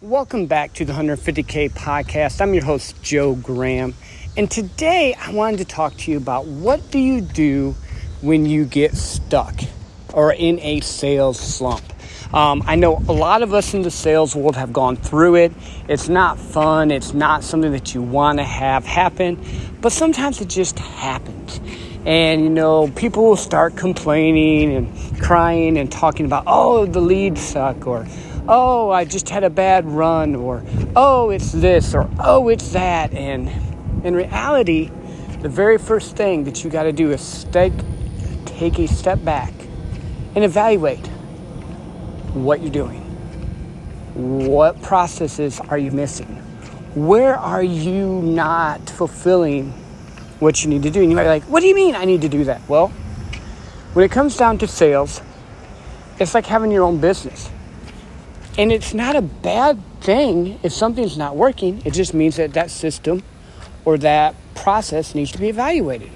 Welcome back to the 150K podcast. I'm your host, Joe Graham. And today I wanted to talk to you about what do you do when you get stuck or in a sales slump. Um, I know a lot of us in the sales world have gone through it. It's not fun, it's not something that you want to have happen, but sometimes it just happens. And you know, people will start complaining and crying and talking about, oh, the leads suck, or oh, I just had a bad run, or oh, it's this, or oh, it's that. And in reality, the very first thing that you got to do is take, take a step back and evaluate what you're doing. What processes are you missing? Where are you not fulfilling what you need to do? And you might be like, what do you mean I need to do that? Well, when it comes down to sales, it's like having your own business. And it's not a bad thing if something's not working. It just means that that system or that process needs to be evaluated.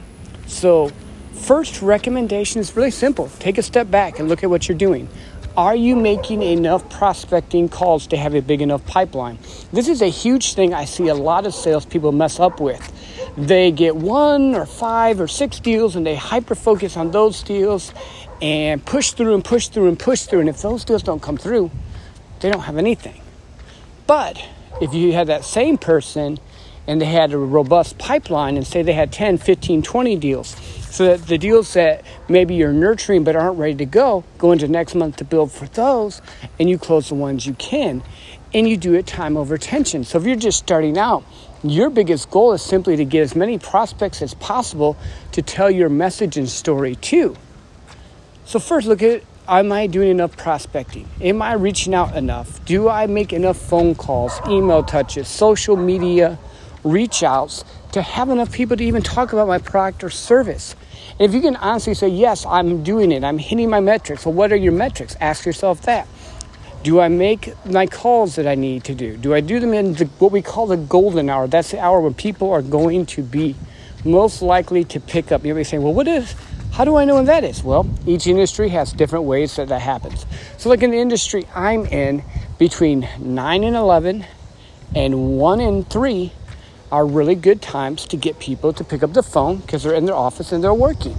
So, first recommendation is really simple take a step back and look at what you're doing. Are you making enough prospecting calls to have a big enough pipeline? This is a huge thing I see a lot of salespeople mess up with. They get one or five or six deals and they hyper focus on those deals and push through and push through and push through. And if those deals don't come through, they don't have anything. But if you had that same person and they had a robust pipeline and say they had 10, 15, 20 deals, so that the deals that maybe you're nurturing but aren't ready to go, go into next month to build for those, and you close the ones you can. And you do it time over attention. So if you're just starting out, your biggest goal is simply to get as many prospects as possible to tell your message and story to. So first look at am I doing enough prospecting? Am I reaching out enough? Do I make enough phone calls, email touches, social media reach outs to have enough people to even talk about my product or service? And if you can honestly say, yes, I'm doing it, I'm hitting my metrics. Well, what are your metrics? Ask yourself that. Do I make my calls that I need to do? Do I do them in the, what we call the golden hour? That's the hour when people are going to be most likely to pick up. You'll be saying, well, what is how do I know when that is? Well, each industry has different ways that that happens. So, like in the industry I'm in, between 9 and 11 and 1 and 3 are really good times to get people to pick up the phone because they're in their office and they're working.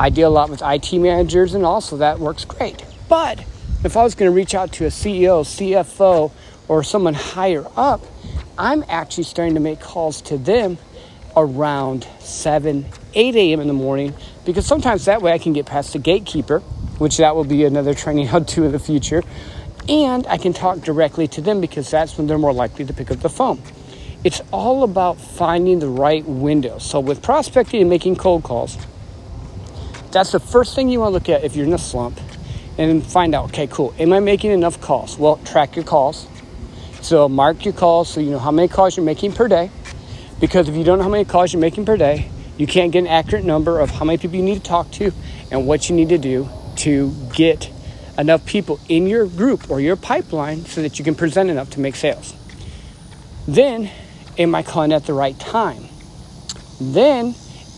I deal a lot with IT managers, and also that works great. But if I was going to reach out to a CEO, CFO, or someone higher up, I'm actually starting to make calls to them around 7, 8 a.m. in the morning because sometimes that way I can get past the gatekeeper, which that will be another training I'll do in the future, and I can talk directly to them because that's when they're more likely to pick up the phone. It's all about finding the right window. So with prospecting and making cold calls, that's the first thing you want to look at if you're in a slump and find out, okay, cool, am I making enough calls? Well, track your calls. So mark your calls so you know how many calls you're making per day because if you don't know how many calls you're making per day, you can't get an accurate number of how many people you need to talk to and what you need to do to get enough people in your group or your pipeline so that you can present enough to make sales. Then, am I calling at the right time? Then,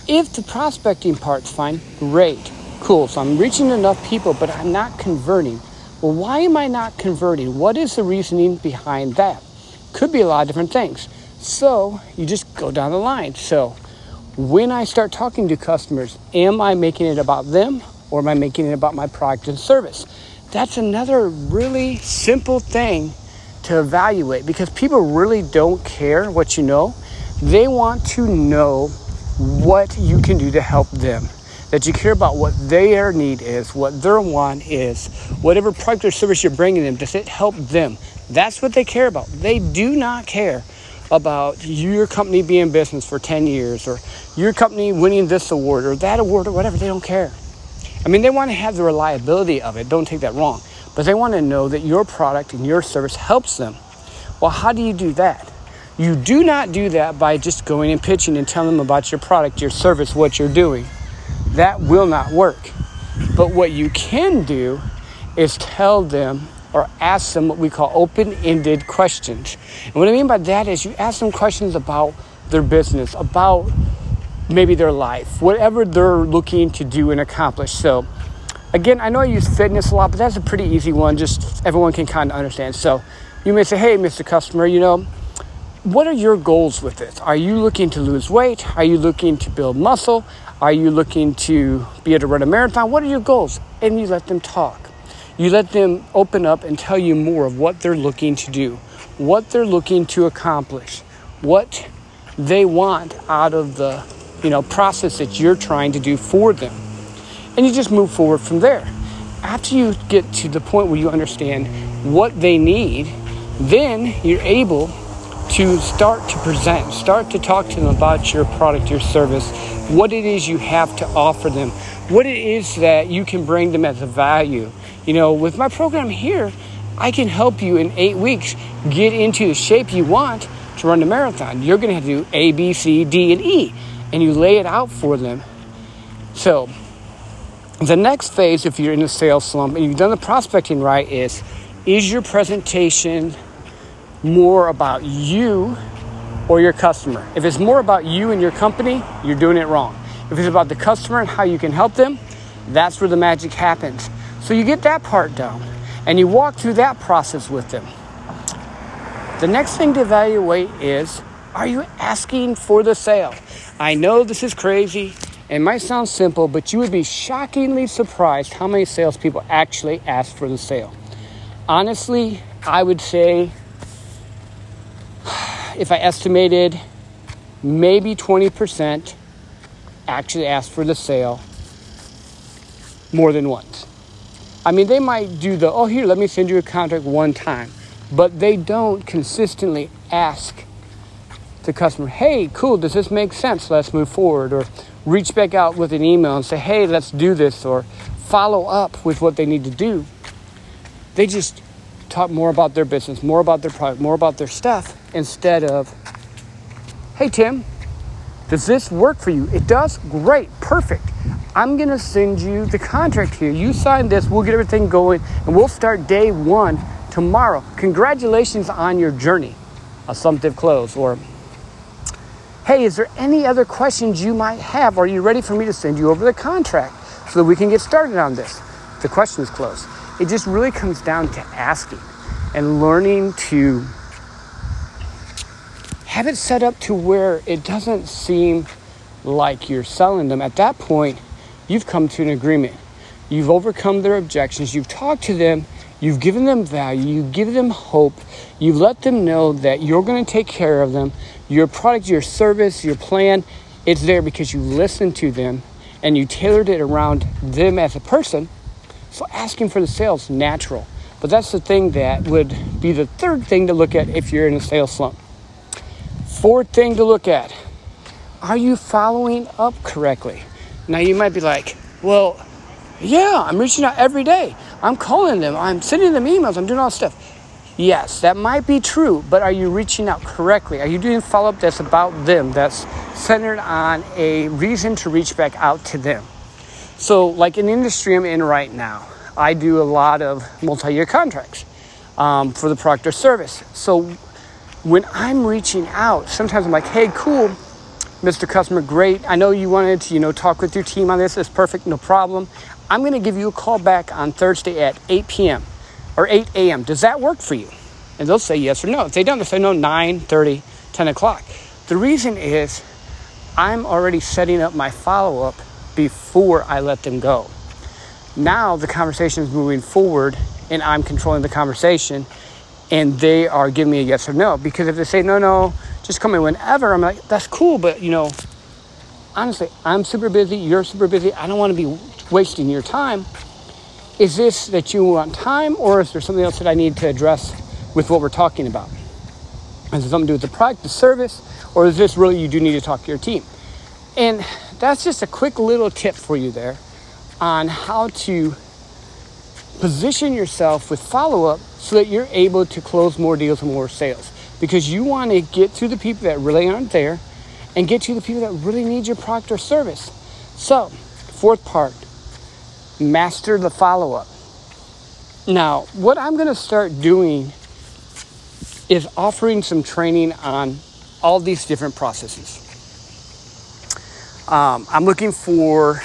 if the prospecting part's fine, great, cool. So I'm reaching enough people, but I'm not converting. Well, why am I not converting? What is the reasoning behind that? Could be a lot of different things. So you just go down the line. So when I start talking to customers, am I making it about them or am I making it about my product and service? That's another really simple thing to evaluate because people really don't care what you know. They want to know what you can do to help them. That you care about what their need is, what their want is, whatever product or service you're bringing them, does it help them? That's what they care about. They do not care about your company being in business for 10 years or your company winning this award or that award or whatever. They don't care. I mean, they want to have the reliability of it. Don't take that wrong. But they want to know that your product and your service helps them. Well, how do you do that? You do not do that by just going and pitching and telling them about your product, your service, what you're doing. That will not work. But what you can do is tell them or ask them what we call open ended questions. And what I mean by that is you ask them questions about their business, about maybe their life, whatever they're looking to do and accomplish. So, again, I know I use fitness a lot, but that's a pretty easy one, just everyone can kind of understand. So, You may say, hey, Mr. Customer, you know, what are your goals with this? Are you looking to lose weight? Are you looking to build muscle? Are you looking to be able to run a marathon? What are your goals? And you let them talk. You let them open up and tell you more of what they're looking to do, what they're looking to accomplish, what they want out of the you know process that you're trying to do for them. And you just move forward from there. After you get to the point where you understand what they need, then you're able to start to present, start to talk to them about your product, your service, what it is you have to offer them, what it is that you can bring them as a value. You know, with my program here, I can help you in eight weeks get into the shape you want to run the marathon. You're going to have to do A, B, C, D, and E, and you lay it out for them. So, the next phase, if you're in a sales slump and you've done the prospecting right, is is your presentation more about you or your customer? If it's more about you and your company, you're doing it wrong. If it's about the customer and how you can help them, that's where the magic happens. So you get that part down and you walk through that process with them. The next thing to evaluate is are you asking for the sale? I know this is crazy. It might sound simple, but you would be shockingly surprised how many salespeople actually ask for the sale. Honestly, I would say if I estimated maybe 20% actually ask for the sale more than once. I mean, they might do the, oh, here, let me send you a contract one time, but they don't consistently ask the customer, hey, cool, does this make sense? Let's move forward. Or reach back out with an email and say, hey, let's do this. Or follow up with what they need to do. They just talk more about their business, more about their product, more about their stuff instead of, hey, Tim, does this work for you? It does? Great, perfect. I'm going to send you the contract here. You sign this, we'll get everything going, and we'll start day one tomorrow. Congratulations on your journey. Assumptive close. Or, hey, is there any other questions you might have? Are you ready for me to send you over the contract so that we can get started on this? The question is closed. It just really comes down to asking and learning to have it set up to where it doesn't seem like you're selling them. At that point, you've come to an agreement. You've overcome their objections. You've talked to them. You've given them value. You give them hope. You've let them know that you're going to take care of them. Your product, your service, your plan, it's there because you listened to them and you tailored it around them as a person. So asking for the sales natural. But that's the thing that would be the third thing to look at if you're in a sales slump. Fourth thing to look at are you following up correctly? Now you might be like, well, yeah, I'm reaching out every day. I'm calling them, I'm sending them emails, I'm doing all this stuff. Yes, that might be true, but are you reaching out correctly? Are you doing follow up that's about them, that's centered on a reason to reach back out to them? So, like an industry I'm in right now, I do a lot of multi year contracts um, for the Proctor service. So, when I'm reaching out, sometimes I'm like, hey, cool, Mr. Customer, great. I know you wanted to, you know, talk with your team on this. It's perfect, no problem. I'm going to give you a call back on Thursday at 8 p.m. or 8 a.m. Does that work for you? And they'll say yes or no. If they don't, they'll say no, 9, 30, 10 o'clock. The reason is I'm already setting up my follow up before I let them go. Now the conversation is moving forward and I'm controlling the conversation and they are giving me a yes or no. Because if they say no, no, just come in whenever. I'm like, that's cool, but you know, honestly, I'm super busy, you're super busy, I don't want to be wasting your time. Is this that you want time, or is there something else that I need to address with what we're talking about? Is it something to do with the product, the service, or is this really you do need to talk to your team? And that's just a quick little tip for you there on how to position yourself with follow up so that you're able to close more deals and more sales because you want to get to the people that really aren't there and get to the people that really need your product or service. So, fourth part master the follow up. Now, what I'm going to start doing is offering some training on all these different processes. Um, I'm looking for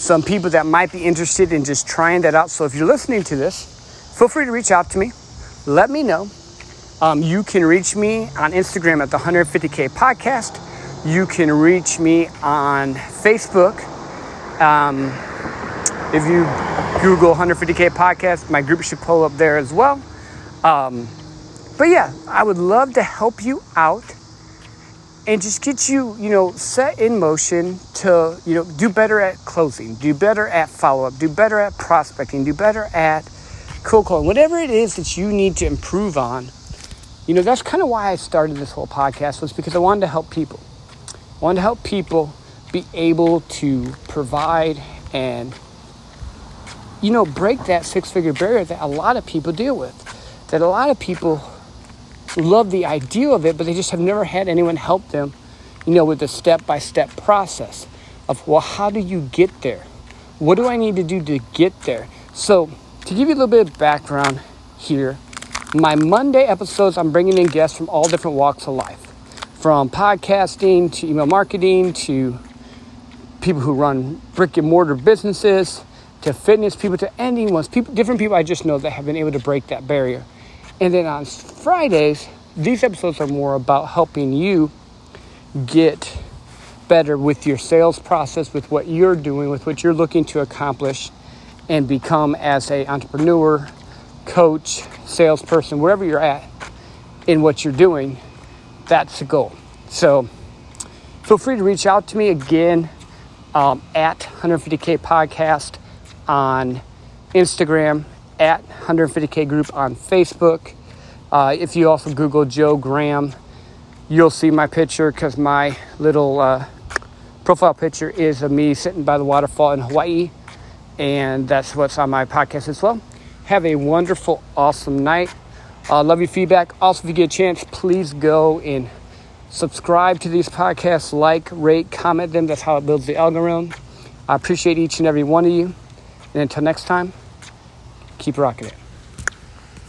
some people that might be interested in just trying that out. So if you're listening to this, feel free to reach out to me let me know. Um, you can reach me on Instagram at the 150K Podcast. You can reach me on Facebook. Um, if you Google 150K Podcast, my group should pull up there as well. Um, but yeah, I would love to help you out and just get you, you know, set in motion to, you know, do better at closing, do better at follow up, do better at prospecting, do better at cold calling, whatever it is that you need to improve on you know, that's kind of why I started this whole podcast was because I wanted to help people. I wanted to help people be able to provide and you know, break that six-figure barrier that a lot of people deal with. That a lot of people love the idea of it, but they just have never had anyone help them, you know, with the step-by-step process of well, how do you get there? What do I need to do to get there? So, to give you a little bit of background here, my Monday episodes, I'm bringing in guests from all different walks of life from podcasting to email marketing to people who run brick and mortar businesses to fitness people to anyone, people, different people I just know that have been able to break that barrier. And then on Fridays, these episodes are more about helping you get better with your sales process, with what you're doing, with what you're looking to accomplish and become as a entrepreneur, coach, salesperson, wherever you're at in what you're doing, that's the goal. So feel free to reach out to me again um, at 150K Podcast on Instagram, at 150K Group on Facebook. Uh, if you also Google Joe Graham, you'll see my picture because my little uh, profile picture is of me sitting by the waterfall in Hawaii, and that's what's on my podcast as well. Have a wonderful, awesome night. Uh, love your feedback. Also, if you get a chance, please go and subscribe to these podcasts, like, rate, comment them. That's how it builds the algorithm. I appreciate each and every one of you. And until next time, keep rocking it.